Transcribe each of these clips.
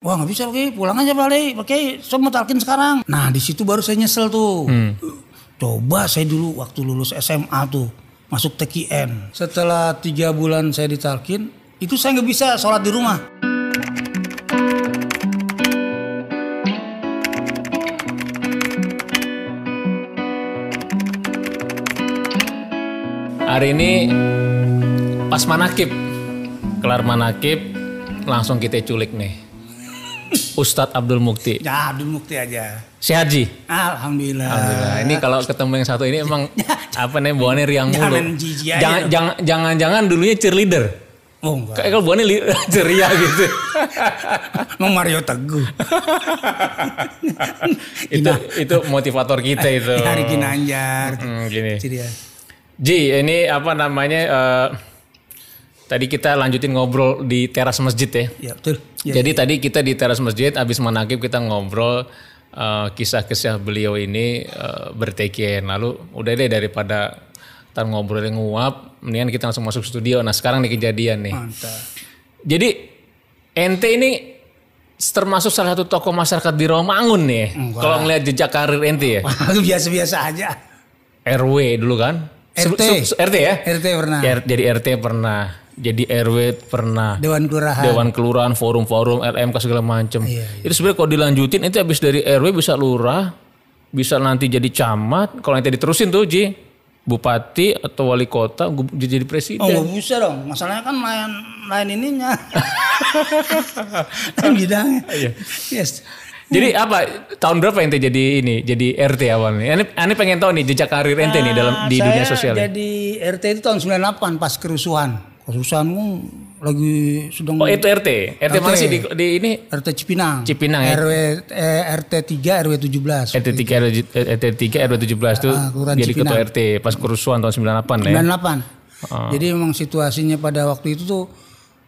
Wah nggak bisa Pak pulang aja balik, Pak Kiai, saya mau talkin sekarang. Nah di situ baru saya nyesel tuh. Coba saya dulu waktu lulus SMA tuh masuk TKN. Setelah tiga bulan saya ditalkin, itu saya nggak bisa sholat di rumah. Hari ini pas manakib, kelar manakib langsung kita culik nih. Ustadz Abdul Mukti. Ya Abdul Mukti aja. Sehat Ji? Alhamdulillah. Alhamdulillah. Ini kalau ketemu yang satu ini emang apa nih bawaannya riang mulu. Jangan jijik aja Jangan jangan jangan jangan dulunya cheerleader. Oh enggak. Kayak kalau li- ceria gitu. Mau Mario Teguh. itu itu motivator kita itu. Hari Ginanjar. Hmm, gini. Itu dia. Ji, ini apa namanya? eh, tadi kita lanjutin ngobrol di teras masjid ya. Ya betul. Ya, Jadi tadi kita di teras masjid habis manakib kita ngobrol eh, kisah-kisah beliau ini uh, bertekin. Lalu udah deh daripada ntar ngobrol yang nguap, mendingan kita langsung masuk studio. Nah sekarang nih kejadian nih. Mantap. Jadi ente ini termasuk salah satu tokoh masyarakat di Romangun nih. ya? Kalau ngelihat jejak karir ente ya. Biasa-biasa aja. RW dulu kan? RT. se- RT ya? RT pernah. Ya, Jadi RT pernah. Jadi RW pernah. Dewan Kelurahan. Dewan Kelurahan, forum-forum, LMK segala macem. Iya, Itu sebenarnya kalau dilanjutin itu habis dari RW bisa lurah, bisa nanti jadi camat. Kalau nanti diterusin tuh Ji, bupati atau wali kota jadi Oh presiden. nggak bisa dong. Masalahnya kan lain lain ininya. lain bidangnya. Iya. Yes. Jadi apa tahun berapa ente jadi ini jadi RT awalnya? Ane, ane pengen tahu nih jejak karir ente nih dalam di Saya dunia sosial. Jadi RT itu tahun 98 pas kerusuhan. Uh, lagi sedang Oh itu RT, RT, mana RT. sih di, di ini? RT Cipinang. Cipinang, ya? RW eh, RT 3 RW 17. RT 3 RW, RT 3 RW 17 tuh Ah, Kelurahan jadi ketua RT pas kerusuhan tahun 98 ya. 98. Jadi memang situasinya pada waktu itu tuh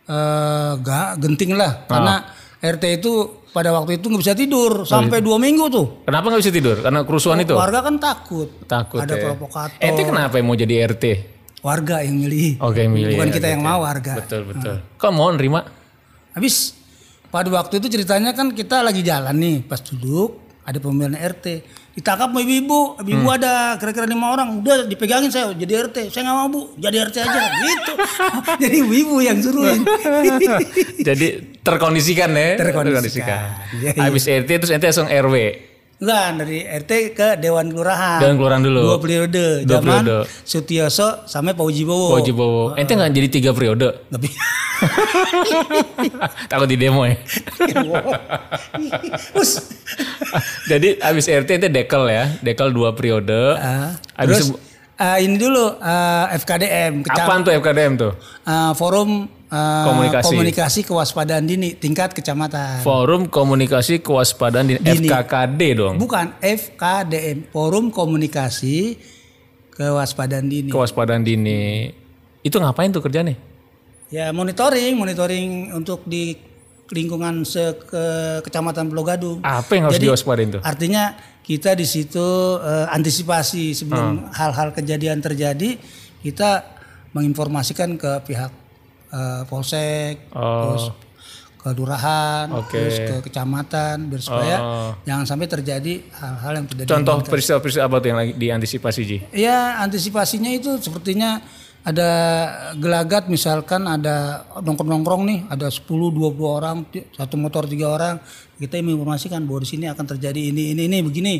eh gak genting lah karena RT itu pada waktu itu nggak bisa tidur sampai dua minggu tuh. Kenapa nggak bisa tidur? Karena kerusuhan itu. Warga kan takut. Takut Ada ya. provokator. Ente kenapa yang mau jadi RT? Warga yang milih. Oke, milih. Bukan ya, kita gitu. yang mau warga. Betul, betul. Kok mau nerima? Habis pada waktu itu ceritanya kan kita lagi jalan nih pas duduk ada pemilihan RT ditangkap sama ibu-ibu ibu Hmm. ada kira-kira lima orang udah dipegangin saya jadi RT saya nggak mau bu jadi RT aja gitu jadi ibu-ibu yang suruhin jadi terkondisikan ya. Terkondisikan. Iya, iya. Habis RT terus ente langsung RW. Enggak dari RT ke Dewan Kelurahan Dewan Kelurahan dulu. dua periode Dua zaman periode. Sutioso sampai Pauji Bowo Oji Bowo. Ente nggak jadi tiga periode? lebih Takut di demo ya. Jadi habis RT ente dekel ya. Dekel dua periode. Ah, Habis terus ah, ini dulu ah, FKDM kecam- apaan tuh FKDM tuh? ah, forum ah, Komunikasi. komunikasi kewaspadaan dini tingkat kecamatan. Forum Komunikasi Kewaspadaan di Dini. FKKD dong. Bukan FKDM, Forum Komunikasi Kewaspadaan Dini. Kewaspadaan dini. Itu ngapain tuh kerjanya? ya monitoring, monitoring untuk di lingkungan se ke kecamatan Pulau Gadung. Apa yang harus Jadi, diwaspadain tuh? Artinya kita di situ eh, antisipasi sebelum Hmm. hal-hal kejadian terjadi, kita menginformasikan ke pihak eh, polsek, Oh. terus ke lurahan, Oke. terus ke kecamatan, biar supaya Oh. jangan sampai terjadi hal-hal yang tidak Contoh peristiwa-peristiwa apa tuh yang lagi diantisipasi Ji? Ya antisipasinya itu sepertinya ada gelagat misalkan ada nongkrong-nongkrong nih ada 10 20 orang satu motor tiga orang kita menginformasikan bahwa di sini akan terjadi ini ini ini begini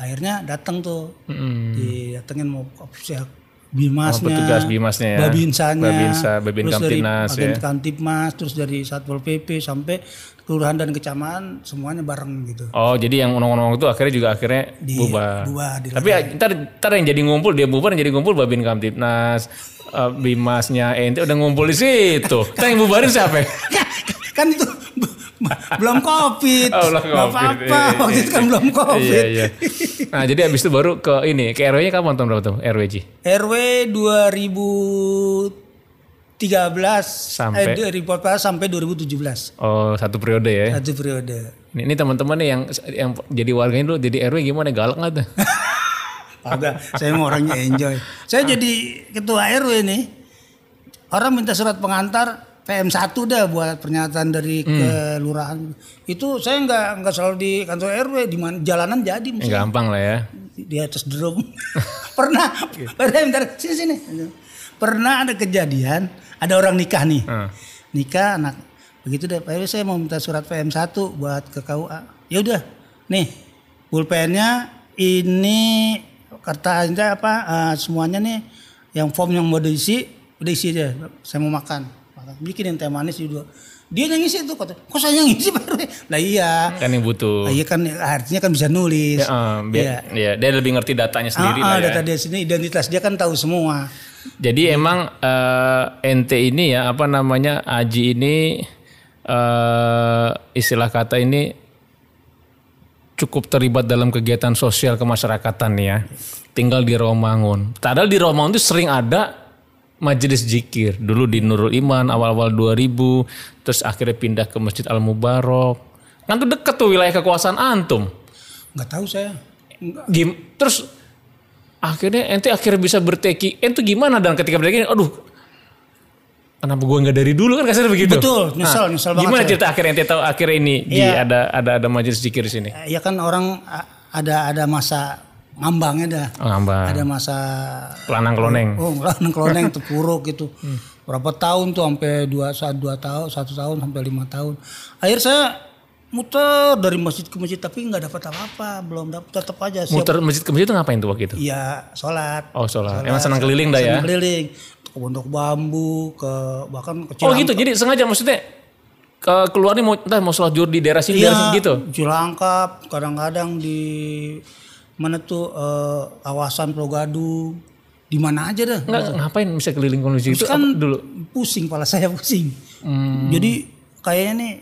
akhirnya datang tuh didatengin mau bimasnya Oh, petugas bimasnya ya. babinsanya Babinsa, Babin terus dari agen ya. Kamtibmas terus dari satpol pp sampai kelurahan dan kecamatan semuanya bareng gitu Oh jadi yang nongkrong itu akhirnya juga akhirnya Di- bubar. bubar, Tapi ntar, ntar yang jadi ngumpul dia bubar yang jadi ngumpul Babin Kamtibnas, eh, Bimasnya ente udah ngumpul di situ. Ntar yang bubarin siapa? kan itu belum covid Oh, belum Nggak COVID. apa-apa Iya, waktu itu kan belum covid Iya iya. Nah jadi abis itu baru ke ini ke RW-nya kapan tahun berapa tuh RW Ji? RW 2013 Sampai? eh, 2014 sampai 2017 Oh satu periode ya. satu periode Ini, ini teman-teman nih yang yang jadi warganya dulu jadi RW gimana galak nggak tuh? Agak, saya mau orangnya enjoy. Saya jadi ketua RW nih. Orang minta surat pengantar PM1 dah buat pernyataan dari kelurahan. Itu saya nggak nggak selalu di kantor RW di mana jalanan jadi Ya, mesti gampang lah ya. di atas drum. pernah, pernah bentar sini sini. Pernah ada kejadian, ada orang nikah nih. Hmm. Nikah anak begitu deh, Pak RW saya mau minta surat PM1 buat ke KUA. Ya udah, nih pulpennya ini aja apa eh, semuanya nih yang form yang mau diisi udah isi aja. Saya mau makan. Bikinin teh manis juga. Dia yang ngisi tuh kata, kok saya yang ngisi Pak? Lah iya. Kan yang butuh. Ah, iya kan artinya kan bisa nulis. Ya, eh, biar- ya, dia lebih ngerti datanya sendiri ah, ah, lah ya. data dia sini identitas dia kan tahu semua. Jadi emang eh, ente ini ya apa namanya Aji ini eh, istilah kata ini cukup terlibat dalam kegiatan sosial kemasyarakatan nih ya. Tinggal di Romangun. Padahal di Romangun itu sering ada majelis zikir. Dulu di Nurul Iman awal-awal 2000, terus akhirnya pindah ke Masjid Al Mubarok. Kan tuh deket tuh wilayah kekuasaan antum. Nggak tahu saya. Gim, terus akhirnya ente akhirnya bisa berteki ente gimana dan ketika berteki aduh kenapa gua nggak dari dulu kan kasar begitu Betul, nyesel, nyesel banget gimana saya. cerita akhirnya ente tahu akhirnya ini di Iya. ada ada ada majelis zikir di sini Ya kan orang ada ada masa ngambangnya dah. oh, ngambang. Ada masa pelanang keloneng. Oh ngeloneng keloneng terpuruk gitu. Berapa tahun tuh sampai dua saat dua tahun satu tahun sampai lima tahun. Akhir saya muter dari masjid ke masjid tapi nggak dapat apa-apa belum dapat tetap aja siap. Muter masjid ke masjid itu ngapain tuh waktu itu? Iya sholat. Oh sholat. Emang senang keliling dah ya? Senang keliling. Ke pondok bambu ke bahkan ke oh Cilangkap. gitu jadi sengaja maksudnya ke keluar nih mau entah mau sholat zuhur di daerah sini Iya, daerah sini gitu? Cilangkap, kadang-kadang di mana tuh eh, kawasan Pulau Gadung, di mana aja dah. Nggak, ngapain bisa keliling ke masjid itu kan apa dulu pusing kepala saya pusing. Hmm. Jadi kayaknya nih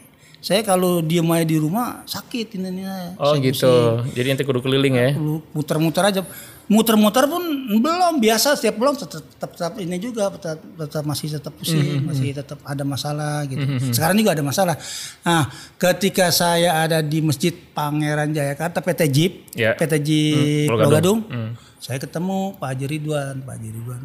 saya kalau diem aja di rumah sakit ini oh gitu jadi ente kudu keliling ya Lu muter-muter aja. Muter-muter pun belum biasa setiap pulang tetap, tetap, tetap ini juga tetap, tetap masih tetap pusing, masih tetap ada masalah gitu. Sekarang juga ada masalah. Nah, ketika saya ada di Masjid Pangeran Jayakarta PT JIP, Ya. PT JIP Pulau Pulau Gadung, Hmm. saya ketemu Pak Haji Ridwan, Pak Haji Ridwan.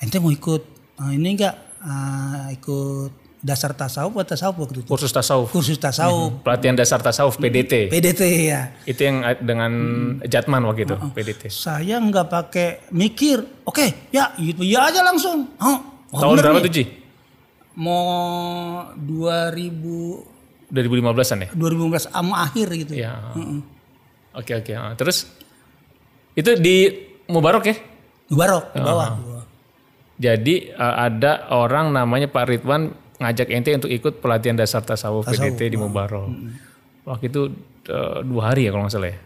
Ente mau ikut ah, ini enggak ah, ikut dasar tasawuf atau tasawuf waktu itu? kursus tasawuf Kursus tasawuf, pelatihan dasar tasawuf PDT PDT ya. itu yang dengan Jatman waktu itu Oh, PDT Saya nggak pakai mikir. Oke, ya gitu ya aja langsung. Oh, tahun berapa tuh Ji? Mau 2000 2015an ya? 2015 am akhir gitu. Ya. Oke oke. Ah, Terus itu di Mubarok ya? Di Barok, di bawah. di bawah. Jadi eh, ada orang namanya Pak Ridwan ngajak ente untuk ikut pelatihan dasar tasawuf, PDT di Mubarok. Waktu itu eh, dua hari ya kalau nggak salah ya.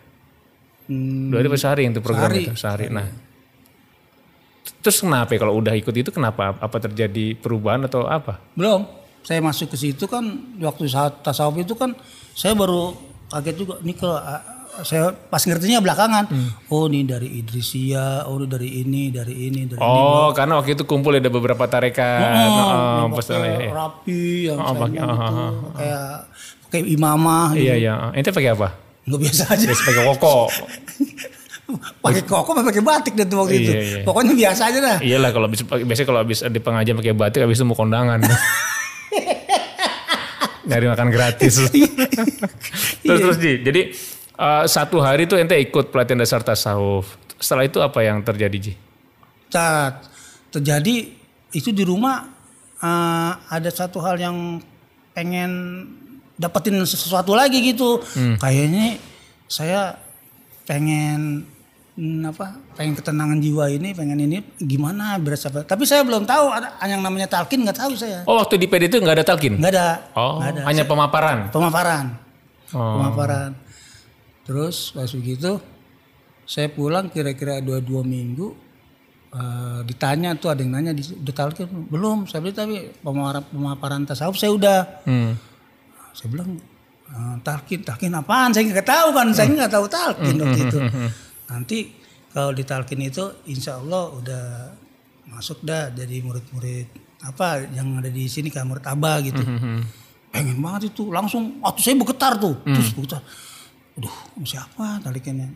Hmm, Dua hari apa sehari itu program Sehari. itu sehari. Nah, terus kenapa ya kalau udah ikut itu kenapa? Apa terjadi perubahan atau apa? belum. Saya masuk ke situ kan waktu saat tasawuf itu kan saya baru kaget juga nih kalau ah, saya pas ngertinya belakangan. Hmm. Oh, ini dari Idrisia, oh ini dari ini, dari ini, dari ini. Oh, karena waktu itu kumpul ada beberapa tarekat. Oh, Oh, pakai iya, iya. rapi yang Oh, saya pakai- ah, itu, ah, kayak kayak imamah gitu. Iya iya. Ente pakai apa? Nggak biasa aja. Biasa pakai koko. pakai koko apa pakai batik dan waktu itu. Iya, iya. Pokoknya biasa aja dah. Iyalah kalau habis biasanya kalau habis di pengajian pakai batik habis itu mau kondangan. Nyari makan gratis. terus terus Ji, jadi eh, satu hari itu ente ikut pelatihan dasar tasawuf. Setelah itu apa yang terjadi Ji? Saat terjadi itu di rumah eh, ada satu hal yang pengen dapetin sesuatu lagi gitu. Kayaknya saya pengen hmm, apa? Pengen ketenangan jiwa ini, pengen ini gimana berasa. Tapi saya belum tahu ada yang namanya talkin nggak tahu saya. Oh waktu di PD itu nggak ada talkin? Nggak ada. Oh nggak ada. hanya pemaparan. Pemaparan. Oh. pemaparan. Terus pas begitu saya pulang kira-kira dua dua minggu eh, ditanya tuh ada yang nanya di talqin belum? Saya bilang tapi pemaparan pemaparan tasawuf saya udah. Hmm. saya bilang eh, talqin talqin apaan? Saya nggak tahu kan saya nggak tahu talqin waktu itu. Nanti kalau di talqin itu insya Allah udah masuk dah jadi murid-murid apa yang ada di sini kan murid abah gitu. Pengen banget itu langsung waktu saya bergetar tuh terus bergetar aduh siapa talikannya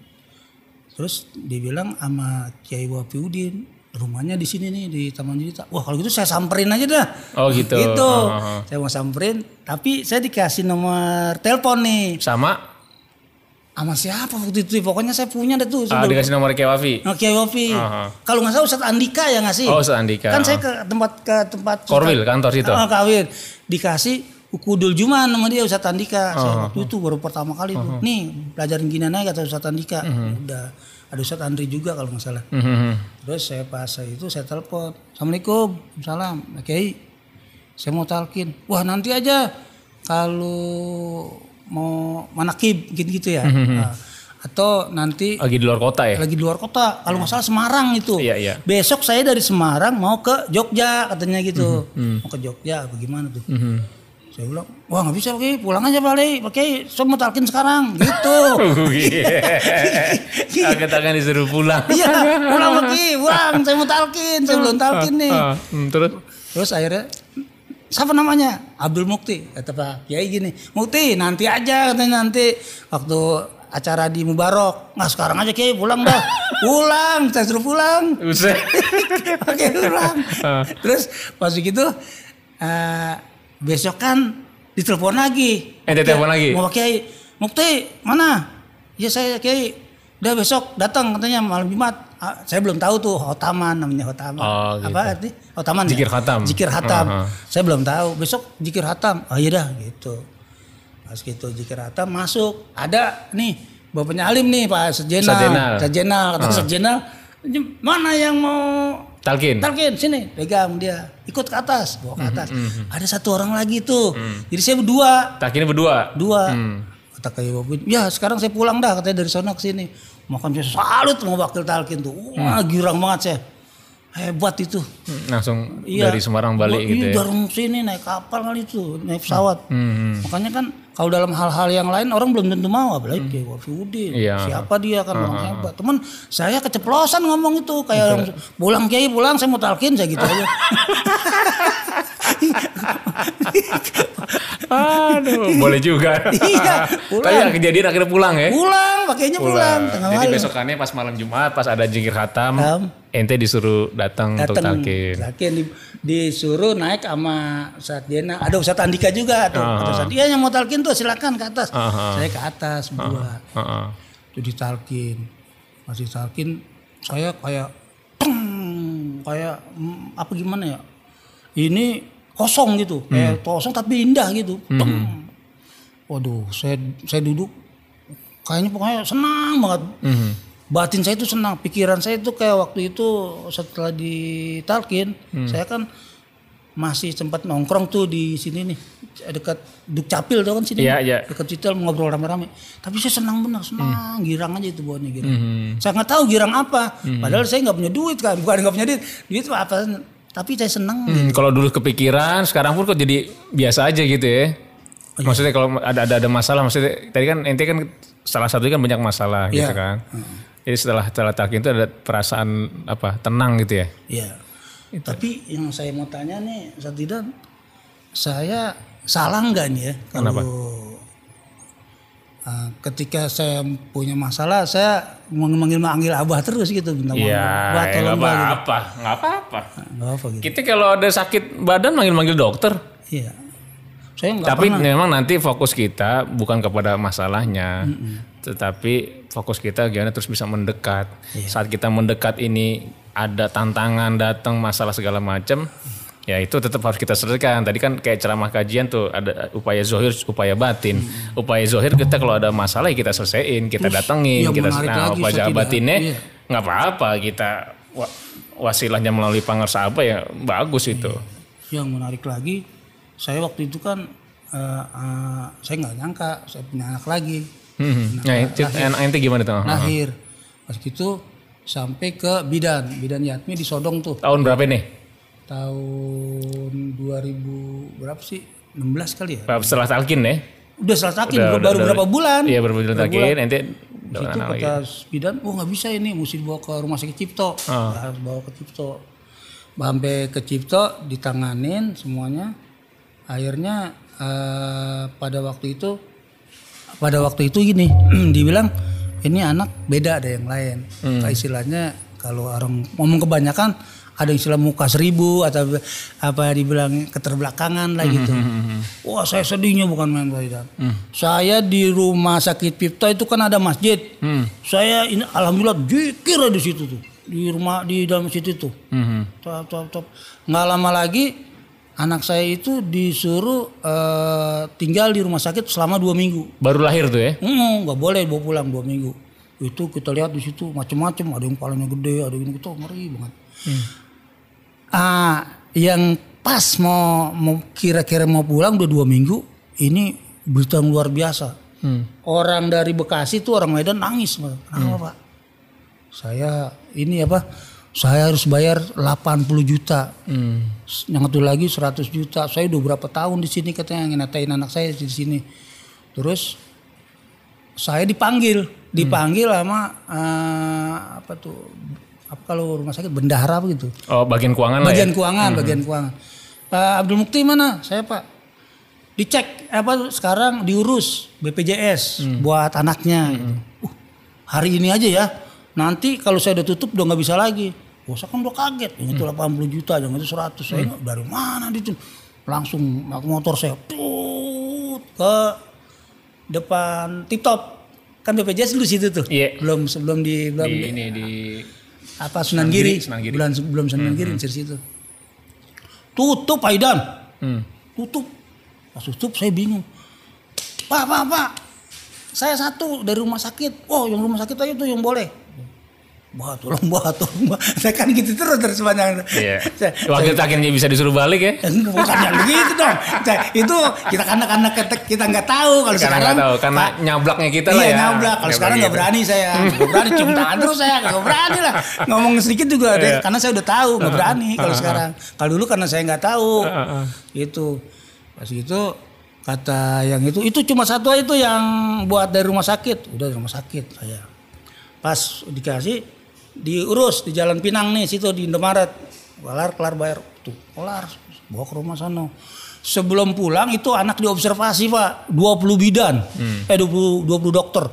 terus dibilang sama Kiai Wafiudin rumahnya di sini nih di Taman Jurita. Wah kalau gitu saya samperin aja dah. Oh gitu. Gitu. Oh, oh, oh. Saya mau samperin, tapi saya dikasih nomor telepon nih. Sama Sama siapa waktu itu? Pokoknya saya punya deh tuh. ah, dikasih nomor Kewafi. belum- Oke, Wofi. Aha. Kalau nggak salah Ustadz Andika ya nggak sih? Oh, Ustadz Andika. Kan saya ke tempat ke tempat Korwil kantor situ. Ah, kawin. Dikasih Ukudul Juman sama dia Ustadz Andika. Oh, Saya waktu itu baru pertama kali tuh. Nih, pelajarin gini aja kata Ustadz Andika. Udah. Ada Ustadz Andri juga kalau nggak salah. Mhm. Terus saya pas itu saya telepon. Assalamualaikum. Salam. Kiai. Saya mau talkin. Wah nanti aja kalau mau manakib gitu-gitu ya. Nah, atau nanti Lagi di luar kota ya? lagi di luar kota. Kalau nggak salah Semarang itu. Iya, iya. Besok saya dari Semarang mau ke Jogja katanya gitu. Mau ke Jogja apa gimana tuh. Mhm. Saya bilang, wah nggak bisa Pak Kiai, pulang aja Pak Kiai. Pak Kiai, saya mau talkin sekarang. Gitu. Agak tangan disuruh pulang. Iya, pulang Pak Kiai, pulang. Saya mau talkin, saya belum talkin nih. Ah, hmm, terus Terus akhirnya siapa namanya? Abdul Mukti. Kata Pak Kiai gini, Mukti nanti aja katanya nanti waktu acara di Mubarok. Nggak sekarang aja Kiai pulang dah. pulang, saya suruh pulang. Oke pulang. Terus pas begitu eh, besok kan ditelepon lagi. Ente telepon lagi? Mau Kiai, Mukti mana? Ya saya Kiai. Udah besok datang katanya malam Jumat. Ah, saya belum tahu tuh Hotaman namanya Hotaman. Oh, gitu. Apa arti? Hotaman. ya? Zikir khatam. Zikir Hatam. Aha. Saya belum tahu. Besok Zikir Hatam. Oh iya dah gitu. Pas gitu Zikir Hatam masuk. Ada nih Bapaknya Alim nih Pak Sejenal. Sejenal. Sejenal. Kata. Sejenal. "Ini Mana yang mau Talkin. Talkin sini pegang dia ikut ke atas bawa Hmm, ke atas ada satu orang lagi tuh jadi saya berdua Talkinnya berdua. dua Hmm. kata kayak Bobin ya sekarang saya pulang dah katanya dari sana ke sini makan saya salut mau wakil talkin tuh wah Hmm. girang banget saya hebat itu Hmm, Langsung Iya. dari Semarang balik Wah, gitu iya, ya. dari sini naik kapal kali itu naik pesawat Hmm. makanya kan kalau dalam hal-hal yang lain orang belum tentu mau apalagi kayak Wafiudin Iya. siapa dia kan orang hebat. Teman saya keceplosan ngomong itu kayak orang pulang kiai pulang saya mau talkin saya gitu aja Aduh, boleh juga. Iya, pulang. Tapi kejadian akhirnya pulang ya. pulang pakainya pulang, tengah Jadi malam besokannya pas malam Jumat pas ada jingkir khatam, Khatam. ente disuruh datang untuk talkin. talkin di- disuruh naik sama Ustadz Jena ada Ustadz Andika juga tuh Ah. Kata Ustadz, iya yang mau talkin tuh silakan ke atas Ah, ah. saya ke atas berdua Heeh. itu ditalkin masih talkin saya kayak kayak mm, apa gimana ya ini kosong gitu. Kayak kosong tapi indah gitu. Teng. waduh saya saya duduk. Kayaknya pokoknya senang banget. Mhm. batin saya itu senang. Pikiran saya itu kayak waktu itu setelah ditalkin saya kan masih sempat nongkrong tuh di sini nih. Dekat Dukcapil tuh kan sini? Iya, iya. dekat situ ngobrol rame-rame. Tapi saya senang benar senang. Girang aja itu buatnya girang. Mhm. saya nggak tahu girang apa. Padahal saya nggak punya duit kan? Bukan nggak punya duit. Duit apa tapi saya senang Hmm, kalau dulu kepikiran, sekarang pun kok jadi biasa aja gitu ya. Oh, Maksudnya kalau ada ada ada masalah, maksudnya tadi kan ente kan salah satunya kan banyak masalah gitu Iya. kan. Jadi setelah setelah talkin itu ada perasaan apa tenang gitu ya. Iya. Tapi yang saya mau tanya nih, Satidan, saya salah nggak nih ya kalau ketika saya punya masalah, saya manggil manggil abah terus gitu, minta. Iya, abah nggak tolong Bah, gitu. apa-apa, nggak apa-apa. Nggak apa gitu. Kita kalau ada sakit badan manggil-manggil dokter. Iya. Saya nggak Tapi pernah. memang nanti fokus kita bukan kepada masalahnya, tetapi fokus kita gimana terus bisa mendekat. Iya. Saat kita mendekat ini ada tantangan datang masalah segala macam, ya itu tetap harus kita selesaikan. Tadi kan kayak ceramah kajian tuh ada upaya zohir, upaya batin. Upaya zohir kita kalau ada masalah ya kita selesaiin, kita datengin, yang kita nah, lagi, upaya batinnya iya. nggak apa-apa kita wa- wasilahnya melalui pangersa apa ya bagus itu. Yang menarik lagi, saya waktu itu kan eh, eh, saya nggak nyangka saya punya anak lagi. Hmm. Nah, itu ente gimana tuh? Lahir. Pas gitu sampai ke bidan, bidan Yatmi di Sodong tuh. Tahun berapa nih? Tahun 2000 berapa sih? 16 kali ya? Setelah talkin ya? udah setelah takin Udah, baru udah, udah. berapa bulan? Iya baru bulan talkin, ente Di situ kata bidan oh nggak bisa ini mesti dibawa ke rumah sakit Cipto. Ah. harus bawa ke Cipto. Sampai ke Cipto ditanganin semuanya. Akhirnya eh, pada waktu itu pada waktu itu gini dibilang ini anak beda ada yang lain. Hmm. Kayak istilahnya kalau orang ngomong kebanyakan ada yang istilah muka seribu atau apa dibilang keterbelakangan lah gitu. Wah saya sedihnya bukan main Pak Idan. Saya di rumah sakit Pipta itu kan ada masjid. Saya ini alhamdulillah jikir di situ tuh di rumah di dalam situ tuh. Top, top, top. Nggak lama lagi anak saya itu disuruh eh, tinggal di rumah sakit selama dua minggu. Baru lahir tuh ya? Hmm, nggak boleh bawa pulang dua minggu. Itu kita lihat di situ macam-macam. Ada yang palanya gede, ada yang gitu ngeri banget. Ah, yang pas mau mau kira-kira mau pulang udah dua minggu, ini berita yang luar biasa. Orang dari Bekasi tuh orang Medan nangis, kenapa Pak? Saya ini apa? Saya harus bayar 80 juta. Yang satu lagi 100 juta. Saya udah berapa tahun di sini katanya ngenatain anak saya di sini. Terus saya dipanggil, dipanggil sama eh, apa tuh? Apa kalau rumah sakit bendahara begitu. Oh bagian keuangan lah ya? Bagian keuangan, bagian keuangan. Pak Abdul Mukti mana? Saya Pak. Dicek apa sekarang diurus BPJS buat anaknya. gitu. Uh, hari ini aja ya. Nanti kalau saya udah tutup udah nggak bisa lagi. Wah, saya kan udah kaget. Yang itu 80 juta, yang itu 100. Saya nggak- dari mana itu? Langsung motor saya tut ke depan tip top. Kan BPJS dulu situ tuh. Iya. Belum sebelum di belum Di di- ini di apa Sunan Giri, Sunan Giri. bulan belum Sunan Giri di situ. Tutup Pak Idan, Hmm. tutup. Pas tutup saya bingung. Pak, pak, pak, saya satu dari rumah sakit. Oh, yang rumah sakit aja tuh yang boleh. Bah, tolong bah, tolong bah. Saya kan gitu terus terus sepanjang. Iya. Saya- Wakil akhirnya bisa disuruh balik ya? Enggak, bukan yang begitu dong. Saya- itu kita karena karena kita, kita nggak tahu kalau Karena sekarang tahu, karena nyablaknya kita lah iya, ya. nyablak. Kalau sekarang nggak berani saya, nggak berani cium tangan terus saya, nggak berani lah. Ngomong sedikit juga, deh, Iya. karena saya udah tahu nggak berani kalau sekarang. Kalau dulu karena saya nggak tahu, itu pas itu kata yang itu itu cuma satu aja itu yang buat dari rumah sakit, udah dari rumah sakit saya. Pas dikasih diurus di Jalan Pinang nih situ di Indomaret. Kelar kelar bayar tuh, kelar bawa ke rumah sana. Sebelum pulang itu anak diobservasi Pak, 20 bidan. Eh 20 20 dokter.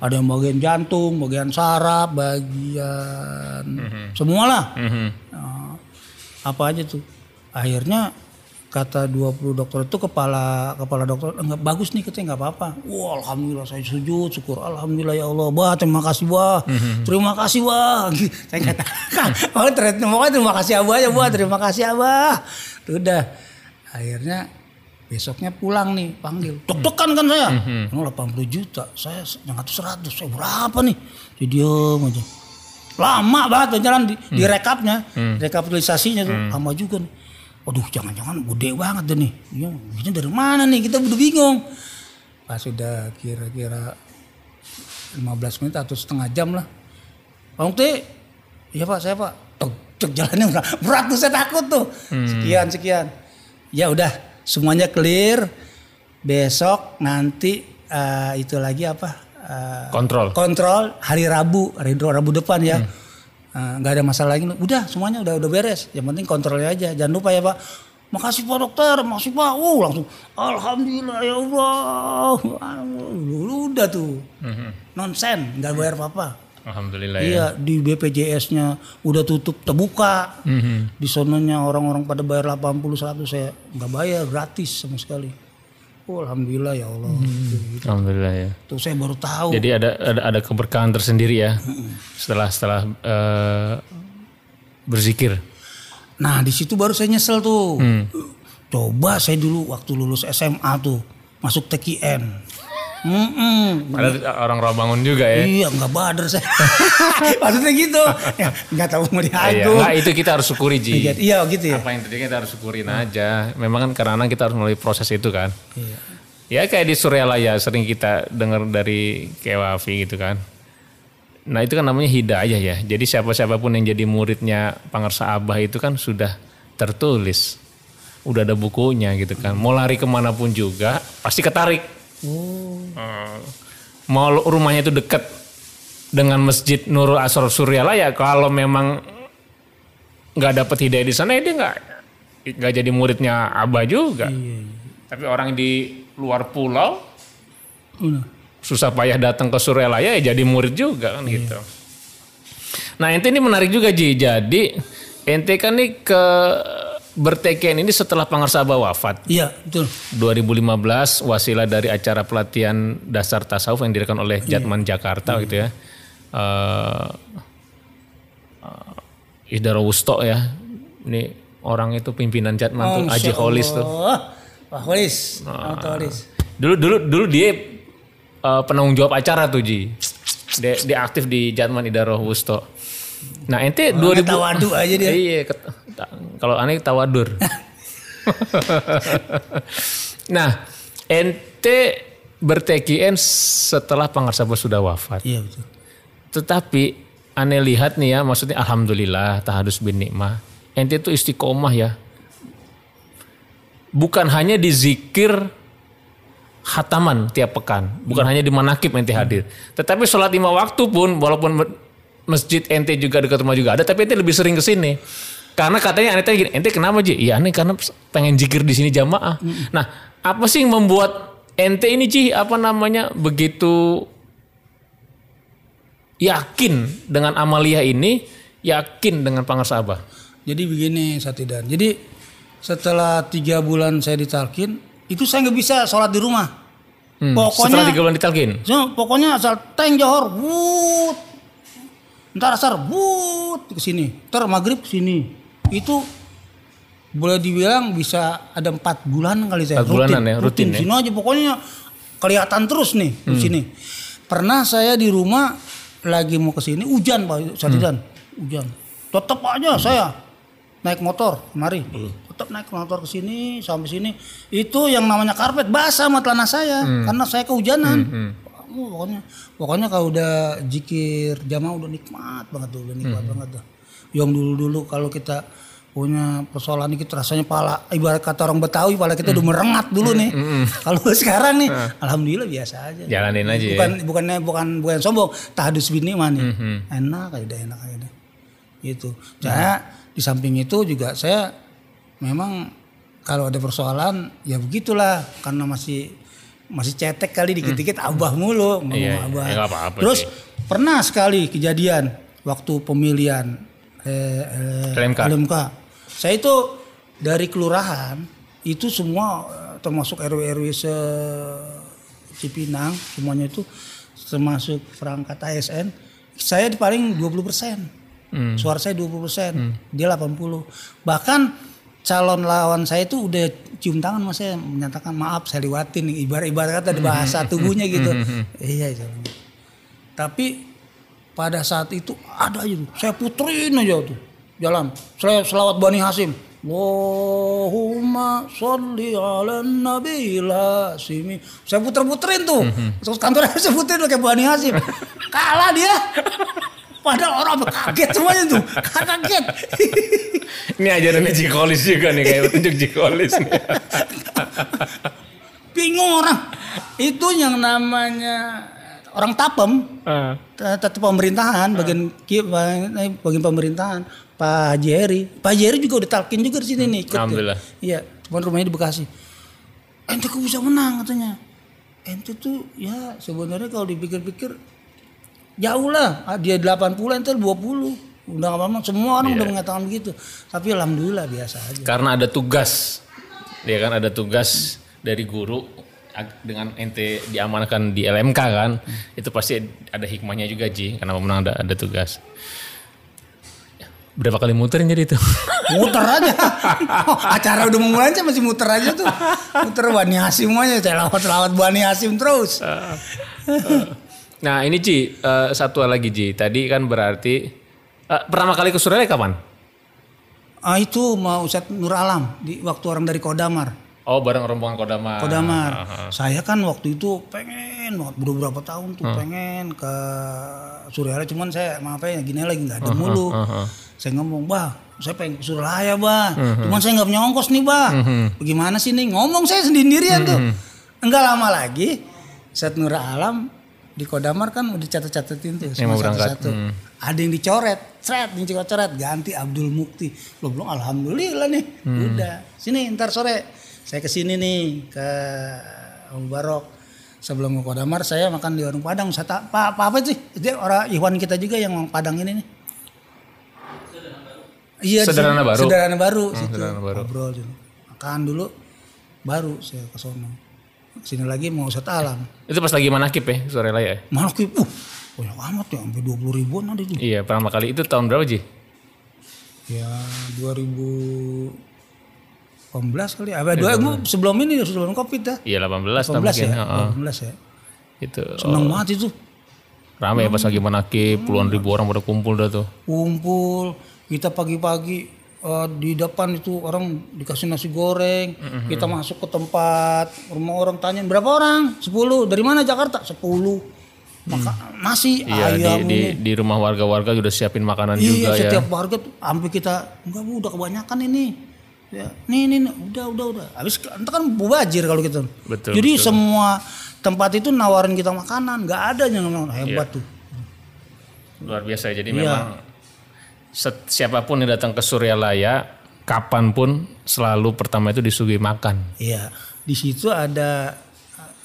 Ada yang bagian jantung, bagian saraf, bagian semualah. Nah, apa aja tuh. Akhirnya kata 20 dokter itu kepala kepala dokter enggak bagus nih katanya nggak apa-apa. Wah alhamdulillah saya sujud syukur. Alhamdulillah ya Allah. Bah terima kasih bah terima kasih bah saya katakan oh ternyata pokoknya terima kasih abah ya bah terima kasih abah udah. Akhirnya besoknya pulang nih panggil. Deg-degan kan saya. Oh, 80 juta saya yang atas 100 saya berapa nih? Dia diem aja. Lama banget jalan di, di rekapnya rekapitalisasinya tuh lama juga nih Waduh jangan-jangan gede banget deh nih. Iya, ini dari mana nih? Kita udah bingung. Pas sudah kira-kira 15 menit atau setengah jam lah. Pak Mukti, iya pak saya pak. Tuk, cek jalannya berat, berat tuh saya takut tuh. Sekian sekian. Ya udah semuanya clear. Besok nanti eh, itu lagi apa? Eh, Kontrol. kontrol hari Rabu, hari Rabu depan ya. Eh, nggak ada masalah lagi. Udah semuanya udah udah beres. Yang penting kontrolnya aja. Jangan lupa ya Pak. Makasih Pak Dokter, makasih Pak. Uh langsung Alhamdulillah ya Allah. Udah tuh. Nonsen, nggak bayar apa-apa. Alhamdulillah ya. Iya di BPJS-nya udah tutup terbuka. Mhm. Di sononya orang-orang pada bayar 80 100 saya nggak bayar gratis sama sekali. Oh, alhamdulillah ya Allah. Gitu. Alhamdulillah ya. Tuh saya baru tahu. Jadi ada ada ada keberkahan tersendiri ya setelah setelah eh, berzikir. Nah di situ baru saya nyesel tuh. Coba saya dulu waktu lulus SMA tuh masuk TKN. Mm-mm. Ada orang Rawamangun juga ya. Iya nggak bader saya. Maksudnya gitu. Ya, nggak tahu mau Iya, diagung. nggak, itu kita harus syukuri Ji. Iya, Iya gitu ya. Apa yang terjadi kita harus syukurin aja. Memang kan karena kita harus melalui proses itu kan. Iya. Ya kayak di Suryalaya sering kita dengar dari Kewafi gitu kan. Nah itu kan namanya hidayah ya. Jadi siapa-siapapun yang jadi muridnya Pangarsa Abah itu kan sudah tertulis. Udah ada bukunya gitu kan. Mau lari ke mana pun juga pasti ketarik. Hmm. Mau lu- rumahnya itu dekat dengan Masjid Nurul Asrar Suryalaya. Kalau memang nggak dapat hidayah di sana ya dia nggak nggak jadi muridnya Abah juga. Tapi orang di luar pulau Udah. susah payah datang ke Suryalaya ya jadi murid juga kan gitu. Nah ente ini menarik juga Ji. Jadi ente kan nih ke berteken ini setelah Pangersaba wafat. Iya, betul. 2015 wasilah dari acara pelatihan dasar tasawuf yang dilakukan oleh Jatman Jakarta gitu ya. Eh uh, Idara Wusto ya. Ini orang itu pimpinan Jatman tuh Aji Holis tuh. Pak Holis. Pak Holis. Dulu dulu dulu dia uh, penanggung jawab acara tuh Ji. Dia, dia aktif di Jatman Idara Wusto. Nah ente 2000 Tawadu aja dia. Iya, kalau aneh tawadur. nah, ente berTKN setelah Pangarsaba sudah wafat. Iya betul. Tetapi aneh lihat nih ya, maksudnya alhamdulillah tahadus bin nikmah. Ente itu istiqomah ya. Bukan hanya di zikir hataman tiap pekan, bukan hanya di manakib ente hadir. Tetapi sholat lima waktu pun walaupun masjid ente juga dekat rumah juga ada, tapi ente lebih sering ke sini. Karena katanya ente gini, ente kenapa Ji? Iya aneh karena pengen zikir di sini jamaah. Nah, apa sih yang membuat ente ini Ji apa namanya begitu yakin dengan amalia ini, yakin dengan pangersabah. Jadi begini Satidan. Jadi setelah tiga bulan saya ditalkin, itu saya nggak bisa sholat di rumah. Hmm, Pokoknya- setelah tiga bulan ditalkin. So, pokoknya asal teng johor, wut. Ntar asar, wut ke sini. Ntar maghrib ke sini. Itu boleh dibilang bisa ada empat bulan kali saya. Empat bulanan ya, rutin ya. Sini aja pokoknya kelihatan terus nih di Hmm. sini. Pernah saya di rumah lagi mau ke sini hujan Pak Satidan, Hmm. hujan. Tetap aja saya naik motor kemari. Tetap naik motor ke sini sampai sini. Itu yang namanya karpet basah sama celana saya Hmm. karena saya kehujanan. Oh, pokoknya pokoknya kalau udah jikir jamaah udah nikmat banget tuh, udah nikmat Hmm. banget tuh. Yang dulu-dulu kalau kita punya persoalan dikit rasanya pala ibarat kata orang Betawi pala kita Hmm. udah merengat dulu nih. Kalau sekarang nih alhamdulillah biasa aja. Jalanin aja ya. bukan bukannya bukan bukan sombong tahadus bin nikmah nih Mhm. enak aja enak aja deh. gitu saya di samping itu juga saya memang kalau ada persoalan ya begitulah karena masih masih cetek kali dikit-dikit abah mulu ngomong Hmm. Iya, abah ya apa-apa terus sih. pernah sekali kejadian waktu pemilihan eh, LMK. LMK saya itu dari kelurahan itu semua eh, termasuk RW RW se Cipinang semuanya itu termasuk perangkat ASN saya di paling 20 persen. Suara saya 20 persen. Dia 80 bahkan calon lawan saya itu udah cium tangan mas saya menyatakan maaf saya lewatin. Ibarat ibarat kata di bahasa tubuhnya gitu. Iya iya. tapi pada saat itu ada aja tuh saya puterin aja tuh jalan saya selawat Bani Hasim Allahumma sholli ala nabi Hasimi. Saya puter-puterin tuh. Terus kantornya saya puterin kayak Bani Hasim. Kalah dia. Padahal orang kaget semuanya tuh. Kaget. Ini ajarannya Jikolis juga nih kayak petunjuk Jikolis nih. Bingung orang. Itu yang namanya orang tapem. Ah. Tetap pemerintahan bagian ki- bagian pemerintahan Pak Haji Heri. Pak Haji Heri juga udah talkin juga di sini nih. ikut. Alhamdulillah. Iya, cuman rumahnya di Bekasi. Ente kok bisa menang katanya. Ente tuh ya sebenarnya kalau dipikir-pikir jauh lah. Ah, Dia 80, ente 20. Udah nggak apa-apa, semua orang Iya. udah mengatakan begitu. Tapi alhamdulillah biasa aja. Karena ada tugas. Ya kan ada tugas dari guru dengan ente diamankan di LMK kan. Itu pasti ada hikmahnya juga Ji karena pemenang ada ada tugas. Berapa kali muterin jadi itu? Muter aja. Oh, acara udah mau mulai aja masih muter aja tuh. Muter Bani Hasim aja. Saya lawat-lawat Bani Hasim terus. Nah ini Ji, eh, satu lagi Ji. Tadi kan berarti eh, pertama kali ke Surabaya kapan? Ah itu mau Ustadz Nur Alam di waktu orang dari Kodamar. Oh bareng rombongan Kodamar. Kodamar. Ah, Saya kan waktu itu pengen banget beberapa tahun tuh pengen ke Surabaya cuman saya maaf ya gini lagi nggak ada mulu. Saya ngomong, "Bah, saya pengen ke Surabaya, Bah. Cuman saya nggak punya ongkos nih, Bah. Bagaimana sih nih?" Ngomong saya sendirian tuh. Enggak lama lagi Ustadz Nur Alam di Kodamar kan udah catat-catatin tuh Yang semua satu-satu. Ada yang dicoret, seret, dicoret, ganti Abdul Mukti. Lo belum alhamdulillah nih. Udah. Sini ntar sore saya ke sini nih ke Om Barok. Sebelum ke Kodamar saya makan di warung Padang. Saya tak, Pak, apa, apa sih? Dia orang Iwan kita juga yang orang Padang ini nih. Iya, Sederhana baru? Hmm, Sederhana baru. situ. sederhana baru. Ngobrol situ. Makan dulu, baru saya ke sono. Sini lagi mau set alam. Itu pas lagi manakib ya sore raya. ya? Malah ki, uh, banyak amat ya, sampai 20 ribuan ada itu. Iya pertama kali itu tahun berapa Ji? Ya 2018 kali. Apa dua gua sebelum ini sebelum covid dah. Iya 18 lah 18 mungkin. ya, Heeh. 18 ya. Itu Seneng banget itu. rame ya pas lagi manakib puluhan ribu orang pada kumpul dah tuh. Kumpul, kita pagi-pagi eh, di depan itu orang dikasih nasi goreng, kita masuk ke tempat rumah orang tanya berapa orang? 10. Dari mana Jakarta? 10. Maka nasi, Iya di, ayam, di di rumah warga-warga udah siapin makanan Iya, juga ya. setiap warga tuh sampai kita enggak bu udah kebanyakan ini. Ya, nih nih, nih, udah udah udah. Habis itu kan mubazir kalau gitu. Betul, Jadi semua tempat itu nawarin kita makanan, nggak ada yang hebat tuh. Luar biasa. Jadi Iya. memang set- siapa pun yang datang ke Suryalaya kapan pun selalu pertama itu disuguhi makan. Iya, di situ ada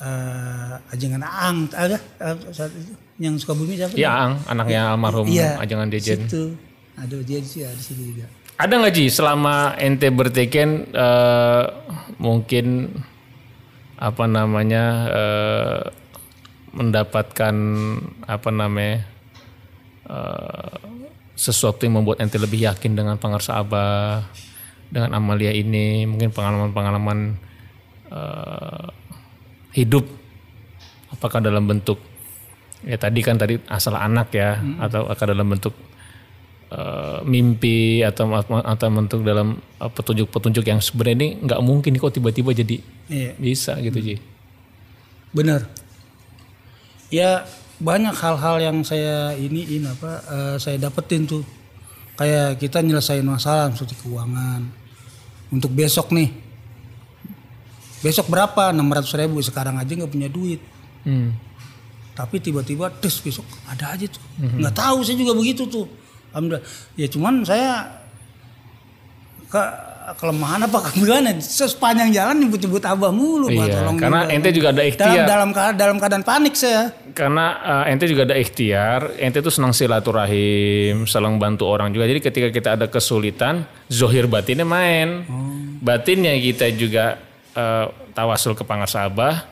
eh ajengan Aang, ada itu yang suka bumi siapa? Iya Ang, anaknya almarhum Iya, Ajangan Dejen. Situ. Ada dia sih ada di situ juga. Ada nggak Ji selama ente berteken eh, mungkin apa namanya eh, mendapatkan apa namanya eh, sesuatu yang membuat ente lebih yakin dengan Pangarsa Abah dengan Amalia ini mungkin pengalaman-pengalaman eh, hidup apakah dalam bentuk ya tadi kan tadi asal anak ya atau akan dalam bentuk eh, mimpi atau atau bentuk dalam eh, petunjuk-petunjuk yang sebenarnya ini nggak mungkin kok tiba-tiba jadi Iya. bisa gitu Ji. Benar. Ya banyak hal-hal yang saya ini ini apa eh, saya dapetin tuh. Kayak kita nyelesain masalah seperti keuangan. Untuk besok nih. Besok berapa? 600 ribu. Sekarang aja nggak punya duit. Hmm. tapi tiba-tiba des besok ada aja tuh. Nggak tahu saya juga begitu tuh alhamdulillah ya cuman saya ke kelemahan apa gimana sepanjang jalan nyebut-nyebut abah mulu Pak, Iya, tolong karena juga. ente juga ada dalam ikhtiar. dalam keadaan, dalam keadaan panik saya Karena eh, ente juga ada ikhtiar, ente tuh senang silaturahim, saling bantu orang juga. Jadi ketika kita ada kesulitan, zohir batinnya main. Batinnya kita juga eh, tawasul ke Pangasabah,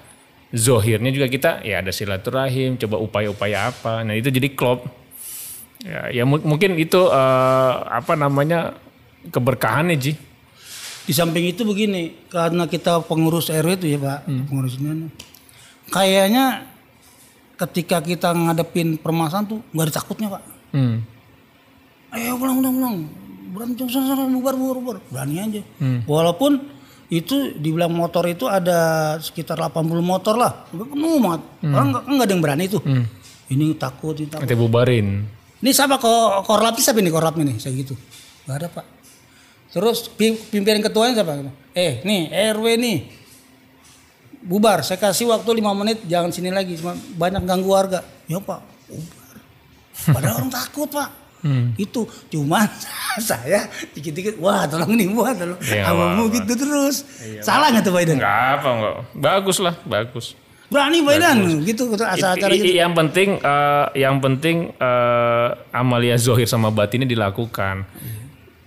zohirnya juga kita ya ada silaturahim, coba upaya-upaya apa. Nah itu jadi klop. Ya, ya mu- mungkin itu eh, apa namanya keberkahannya Ji. di samping itu begini karena kita pengurus RW itu ya pak pengurusnya kayaknya ketika kita ngadepin permasalahan tuh nggak ada takutnya pak. Hmm. ayo pulang pulang pulang berantem sana sana bubar bubar bubar. Berani aja. Walaupun itu dibilang motor itu ada sekitar 80 motor lah. Penuh banget. Orang nggak ada yang berani tuh. Ini takut ini takut. Ente bubarin. Ini siapa? Kok korlap siapa nih korlap ini saya gitu. Nggak ada pak. Terus pi- pimpinan ketuanya siapa? Eh nih RW nih. Bubar saya kasih waktu lima menit jangan sini lagi cuma banyak ganggu warga. Ya pak bubar. Padahal orang takut pak. Itu cuman saya dikit-dikit wah tolong nih buat tolong abamu apa-apa. gitu terus. Salah nggak tuh Biden Enggak apa enggak. Bagus lah, bagus. Berani Biden gitu asal acara gitu. yang penting eh, yang penting eh, amalia zohir sama batinnya dilakukan.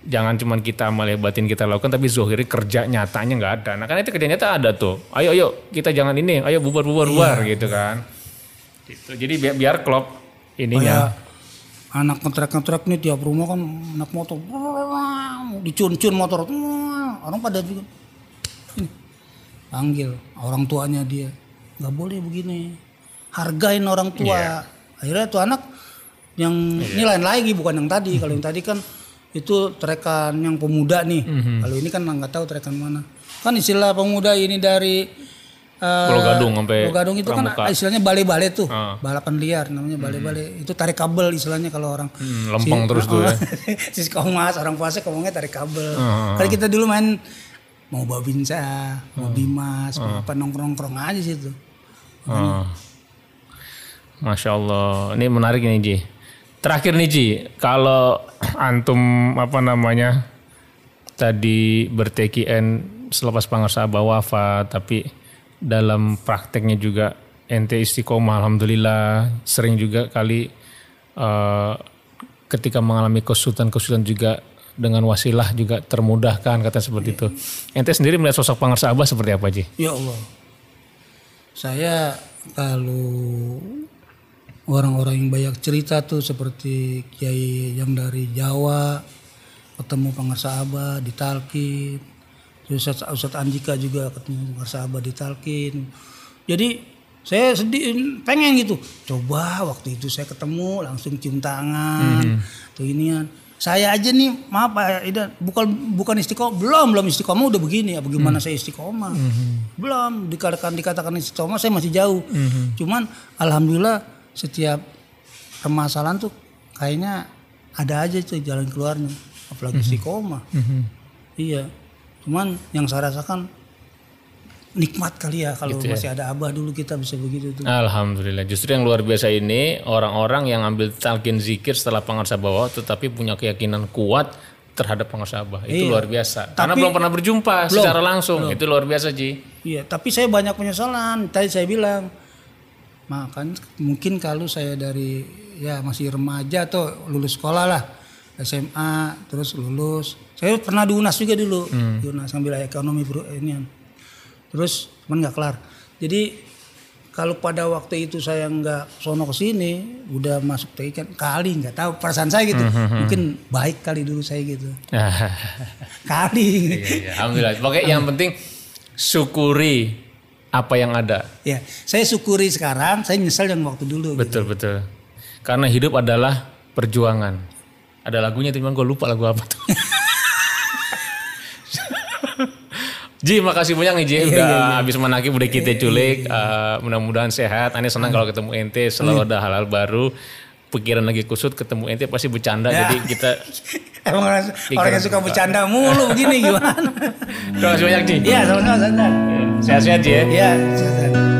Jangan cuman kita amalia batin kita lakukan tapi zohirnya kerja nyatanya nggak ada. Nah kan itu kerja nyata ada tuh. Ayo ayo kita jangan ini. Ayo bubar bubar bubar Iya. gitu kan. Gitu. jadi biar, biar klop ininya. Kayak anak ngetrek-ngetrek nih tiap rumah kan anak motor. Dicun-cun motor. Orang pada juga ini panggil orang tuanya dia nggak boleh begini. Hargain orang tua. Akhirnya tuh anak yang ini lain lagi bukan yang tadi. Kalau yang tadi kan itu trekan yang pemuda nih. Kalau ini kan nggak tahu trekan mana. Kan istilah pemuda ini dari eh, Pulau Gadung sampai Pulau Gadung itu kan Pramuka. istilahnya bale-bale tuh. Ah. balapan liar namanya bale-bale. Itu tarik kabel istilahnya kalau orang. Hmm, lempeng terus tuh ya. si Komas orang puasa ngomongnya tarik kabel. Ah. kalau kita dulu main mau babinsa mau Hmm. bimas mau apa nongkrong-nongkrong aja situ Oh. Masya Allah, ini menarik nih Ji. Terakhir nih Ji, kalau antum apa namanya tadi berTKN selepas Pangarsaba wafat, tapi dalam prakteknya juga ente istiqomah, alhamdulillah sering juga kali eh, ketika mengalami kesulitan-kesulitan juga dengan wasilah juga termudahkan kata seperti itu. Ente sendiri melihat sosok Pangarsa Abah seperti apa Ji? Ya Allah. Saya kalau orang-orang yang banyak cerita tuh seperti kiai yang dari Jawa ketemu Pangarsa Abah di Talkin. Terus Ustaz, Ustaz Anjika juga ketemu Pangarsa Abah di Talkin. Jadi saya sedih pengen gitu. Coba waktu itu saya ketemu langsung cium tangan. Tuh inian. Saya aja nih maaf Pak Idan bukan bukan istiqomah belum belum istiqomah udah begini ya bagaimana saya istiqomah? Belum dikatakan dikatakan istiqomah saya masih jauh. Cuman alhamdulillah setiap permasalahan tuh kayaknya ada aja tuh jalan keluarnya apalagi istiqomah. Iya cuman yang saya rasakan nikmat kali ya kalau masih ada abah dulu kita bisa begitu tuh Alhamdulillah. Justru yang luar biasa ini orang-orang yang ambil talqin zikir setelah Pangarsa Bawah tetapi punya keyakinan kuat terhadap Pangarsa Abah. Itu luar biasa. Karena belum pernah berjumpa secara langsung. Itu luar biasa, Ji. Iya, tapi saya banyak penyesalan. Tadi saya bilang, makan mungkin kalau saya dari ya masih remaja atau lulus sekolah lah, SMA, terus lulus. Saya pernah di UNAS juga dulu, di UNAS ngambil ekonomi bro, ini terus cuman nggak kelar. Jadi kalau pada waktu itu saya nggak sono ke sini, udah masuk TI kan kali nggak tahu perasaan saya gitu, mungkin baik kali dulu saya gitu, kali. Iya, iya. Alhamdulillah. Pokoknya yang penting syukuri apa yang ada. Ya, saya syukuri sekarang, saya nyesel yang waktu dulu. gitu. Betul betul. Karena hidup adalah perjuangan. Ada lagunya, cuman gue lupa lagu apa tuh. Ji, makasih banyak nih Ji, udah habis menakib udah kita culik. Eh, mudah-mudahan sehat. Aneh senang kalau ketemu ente, selalu ada hal-hal baru. Pikiran lagi kusut, ketemu ente pasti bercanda. Jadi kita Emang orang, orang yang suka bercanda mulu begini gimana? terima kasih banyak Ji. Iya, sama-sama. Sehat-sehat Ji ya. Iya, Santan.